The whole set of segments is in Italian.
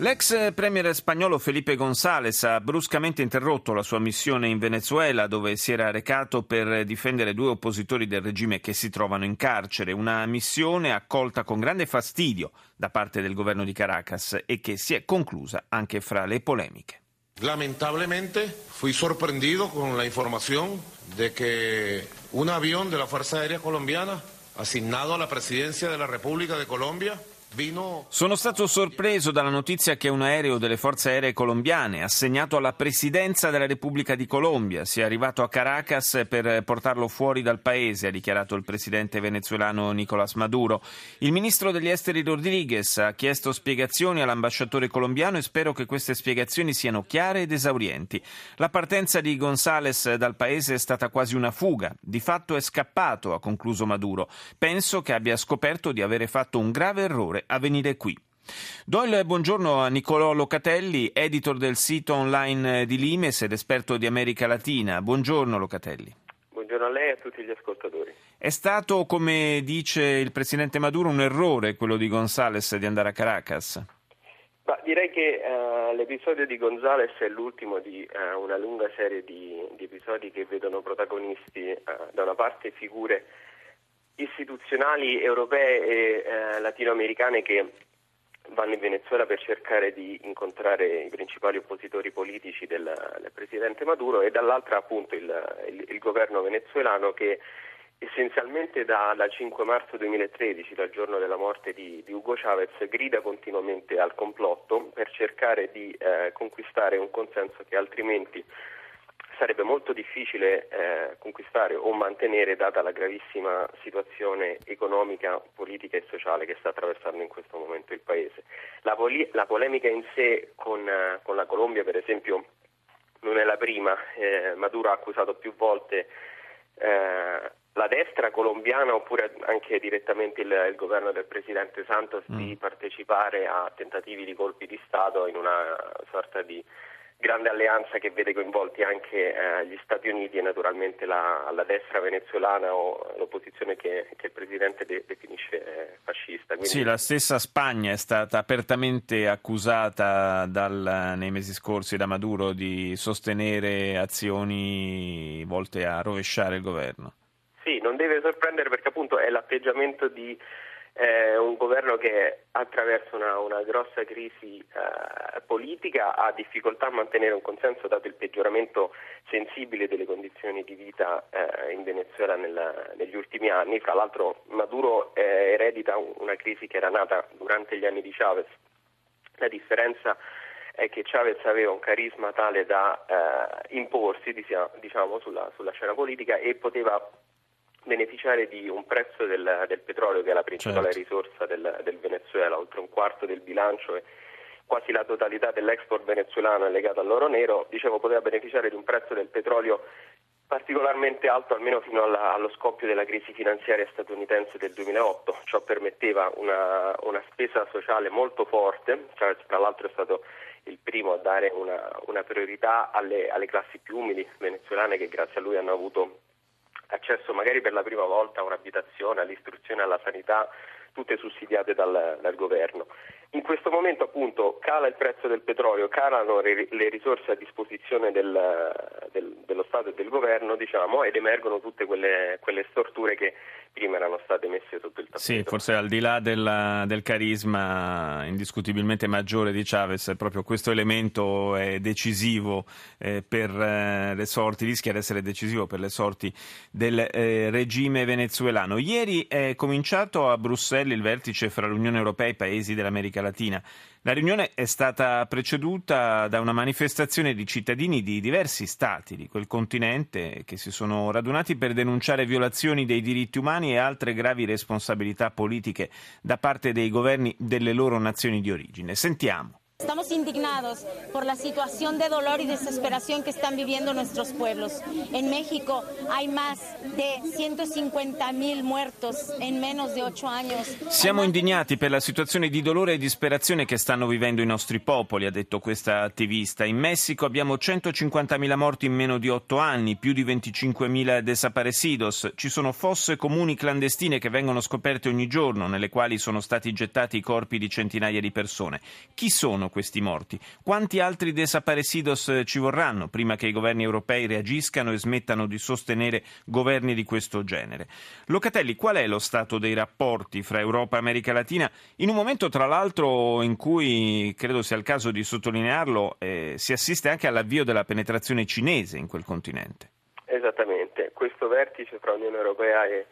L'ex premier spagnolo Felipe González ha bruscamente interrotto la sua missione in Venezuela dove si era recato per difendere due oppositori del regime che si trovano in carcere, una missione accolta con grande fastidio da parte del governo di Caracas e che si è conclusa anche fra le polemiche. Lamentablemente fui sorprendido con la información de que un avión de la Fuerza Aérea Colombiana asignado a la presidencia de la República de Colombia sono stato sorpreso dalla notizia che un aereo delle forze aeree colombiane, assegnato alla presidenza della Repubblica di Colombia, sia arrivato a Caracas per portarlo fuori dal paese, ha dichiarato il presidente venezuelano Nicolás Maduro. Il ministro degli esteri Rodriguez ha chiesto spiegazioni all'ambasciatore colombiano e spero che queste spiegazioni siano chiare ed esaurienti. La partenza di González dal paese è stata quasi una fuga. Di fatto è scappato, ha concluso Maduro. Penso che abbia scoperto di avere fatto un grave errore a venire qui. Do il buongiorno a Nicolò Locatelli, editor del sito online di Limes ed esperto di America Latina. Buongiorno Locatelli. Buongiorno a lei e a tutti gli ascoltatori. È stato, come dice il presidente Maduro, un errore quello di Gonzales di andare a Caracas? Ma direi che uh, l'episodio di Gonzales è l'ultimo di uh, una lunga serie di, di, episodi che vedono protagonisti uh, da una parte figure istituzionali europee e eh, latinoamericane che vanno in Venezuela per cercare di incontrare i principali oppositori politici del, del presidente Maduro e dall'altra appunto il, il, il governo venezuelano che essenzialmente da, dal 5 marzo 2013, dal giorno della morte di, di, Hugo Chavez, grida continuamente al complotto per cercare di eh, conquistare un consenso che altrimenti sarebbe molto difficile eh, conquistare o mantenere data la gravissima situazione economica, politica e sociale che sta attraversando in questo momento il Paese. La, poli- la polemica in sé con, uh, con, la Colombia, per esempio, non è la prima. Eh, Maduro ha accusato più volte eh, la destra colombiana oppure anche direttamente il, il governo del presidente Santos mm. di partecipare a tentativi di colpi di Stato in una sorta di grande alleanza che vede coinvolti anche eh, gli Stati Uniti e naturalmente la, la destra venezuelana o l'opposizione che, che il Presidente de, definisce eh, fascista. Quindi... Sì, la stessa Spagna è stata apertamente accusata dal, nei mesi scorsi da Maduro di sostenere azioni volte a rovesciare il governo. Sì, non deve sorprendere perché appunto è l'atteggiamento di eh, un governo che attraverso una, una grossa crisi eh, politica ha difficoltà a mantenere un consenso dato il peggioramento sensibile delle condizioni di vita eh, in Venezuela nel, negli ultimi anni. Fra l'altro Maduro eh, eredita una crisi che era nata durante gli anni di Chavez. La differenza è che Chavez aveva un carisma tale da eh, imporsi diciamo, sulla, sulla scena politica e poteva beneficiare di un prezzo del, del petrolio che è la principale certo. risorsa del, del, Venezuela, oltre un quarto del bilancio e quasi la totalità dell'export venezuelano è legata all'oro nero, dicevo poteva beneficiare di un prezzo del petrolio particolarmente alto almeno fino alla, allo scoppio della crisi finanziaria statunitense del 2008, ciò permetteva una, una spesa sociale molto forte, cioè, tra l'altro è stato il primo a dare una, una priorità alle, alle classi più umili venezuelane che grazie a lui hanno avuto accesso magari per la prima volta a un'abitazione, all'istruzione, alla sanità, tutte sussidiate dal, dal governo. In questo momento appunto cala il prezzo del petrolio, calano le risorse a disposizione del, del, dello Stato e del governo diciamo, ed emergono tutte quelle, quelle, storture che prima erano state messe sotto il tappeto. Sì, forse al di là della, del carisma indiscutibilmente maggiore di Chavez, proprio questo elemento è decisivo eh, per eh, le sorti, rischia di essere decisivo per le sorti del eh, regime venezuelano. Ieri è cominciato a Bruxelles il vertice fra l'Unione Europea e i paesi dell'America America Latina. La riunione è stata preceduta da una manifestazione di cittadini di diversi stati di quel continente che si sono radunati per denunciare violazioni dei diritti umani e altre gravi responsabilità politiche da parte dei governi delle loro nazioni di origine. Sentiamo. Estamos indignados por la situación de dolor y desesperación que están viviendo nuestros pueblos. En México hay más de 150 mil muertos en menos de ocho años. Siamo indignati per la situazione di dolore e disperazione che stanno vivendo i nostri popoli, ha detto questa attivista. In Messico abbiamo 150.000 morti in meno di otto anni, più di 25.000 desaparecidos. Ci sono fosse comuni clandestine che vengono scoperte ogni giorno, nelle quali sono stati gettati i corpi di centinaia di persone. Chi sono questi morti? Quanti altri desaparecidos eh, ci vorranno prima che i governi europei reagiscano e smettano di sostenere governi di questo genere? Locatelli, qual è lo stato dei rapporti fra Europa e America Latina in un momento tra l'altro in cui, credo sia il caso di sottolinearlo, eh, si assiste anche all'avvio della penetrazione cinese in quel continente? Esattamente, questo vertice fra Unione Europea e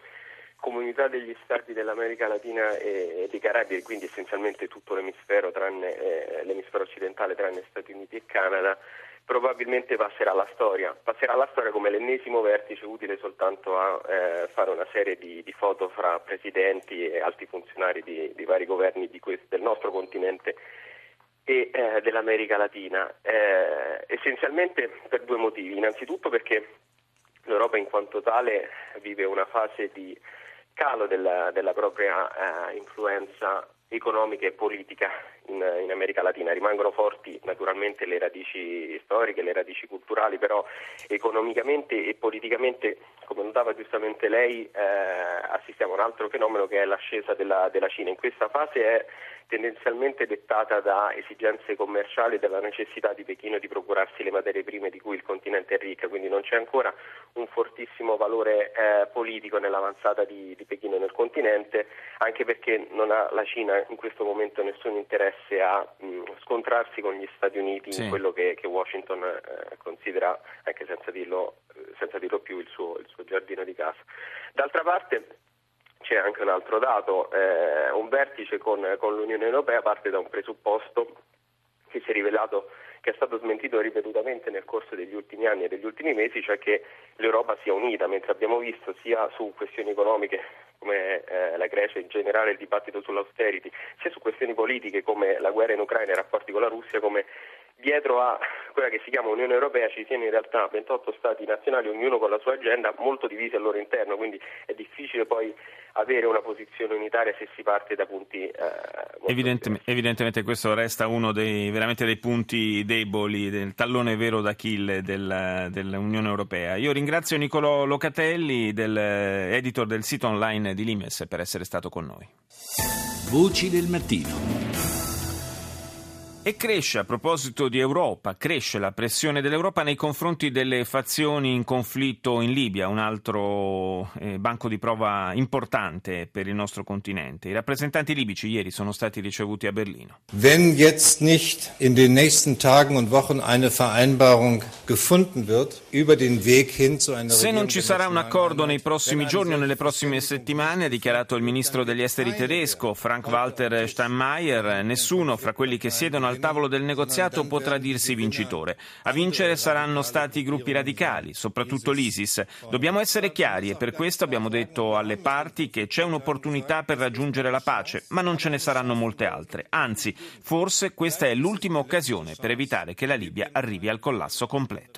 comunità degli stati dell'America Latina e, dei Caraibi, quindi essenzialmente tutto l'emisfero, tranne, eh, l'emisfero occidentale tranne Stati Uniti e Canada, probabilmente passerà alla storia. Passerà alla storia come l'ennesimo vertice utile soltanto a eh, fare una serie di, di, foto fra presidenti e alti funzionari di, di vari governi di questo, del nostro continente e eh, dell'America Latina, eh, essenzialmente per due motivi. Innanzitutto perché l'Europa in quanto tale vive una fase di calo della, della propria eh, influenza economica e politica in, in, America Latina. Rimangono forti naturalmente le radici storiche, le radici culturali, però economicamente e politicamente, come notava giustamente lei, eh, assistiamo a un altro fenomeno che è l'ascesa della, della Cina. In questa fase è tendenzialmente dettata da esigenze commerciali e dalla necessità di Pechino di procurarsi le materie prime di cui il continente è ricco, quindi non c'è ancora un fortissimo valore eh, politico nell'avanzata di, di, Pechino nel continente, anche perché non ha la Cina in questo momento nessun interesse a mh, scontrarsi con gli Stati Uniti sì. in quello che, che Washington eh, considera, anche senza dirlo, senza dirlo più, il suo, il suo giardino di casa. D'altra parte c'è anche un altro dato, eh, un vertice con, con l'Unione Europea parte da un presupposto che si è rivelato che è stato smentito ripetutamente nel corso degli ultimi anni e degli ultimi mesi, cioè che l'Europa sia unita, mentre abbiamo visto sia su questioni economiche come eh, la Grecia in generale il dibattito sull'austerity, sia su questioni politiche come la guerra in Ucraina e i rapporti con la Russia, come dietro a quella che si chiama Unione Europea ci siano in realtà 28 Stati nazionali, ognuno con la sua agenda, molto divisi al loro interno, quindi è difficile poi avere una posizione unitaria se si parte da punti eh, evidentemente, evidentemente, questo resta uno dei, veramente dei punti deboli, del tallone vero d'Achille del, dell'Unione Europea. Io ringrazio Nicolò Locatelli, del, editor del sito online di Limes, per essere stato con noi. Voci del mattino. E cresce, a proposito di Europa, cresce la pressione dell'Europa nei confronti delle fazioni in conflitto in Libia, un altro eh, banco di prova importante per il nostro continente. I rappresentanti libici ieri sono stati ricevuti a Berlino. Wenn jetzt nicht in den nächsten Tagen und Wochen eine Vereinbarung gefunden wird über den Weg hin zu einer Se non ci sarà un accordo nei prossimi giorni o nelle prossime settimane, ha dichiarato il ministro degli esteri tedesco Frank-Walter Steinmeier, nessuno fra quelli che siedono al tavolo del negoziato potrà dirsi vincitore. A vincere saranno stati i gruppi radicali, soprattutto l'ISIS. Dobbiamo essere chiari e per questo abbiamo detto alle parti che c'è un'opportunità per raggiungere la pace, ma non ce ne saranno molte altre. Anzi, forse questa è l'ultima occasione per evitare che la Libia arrivi al collasso completo.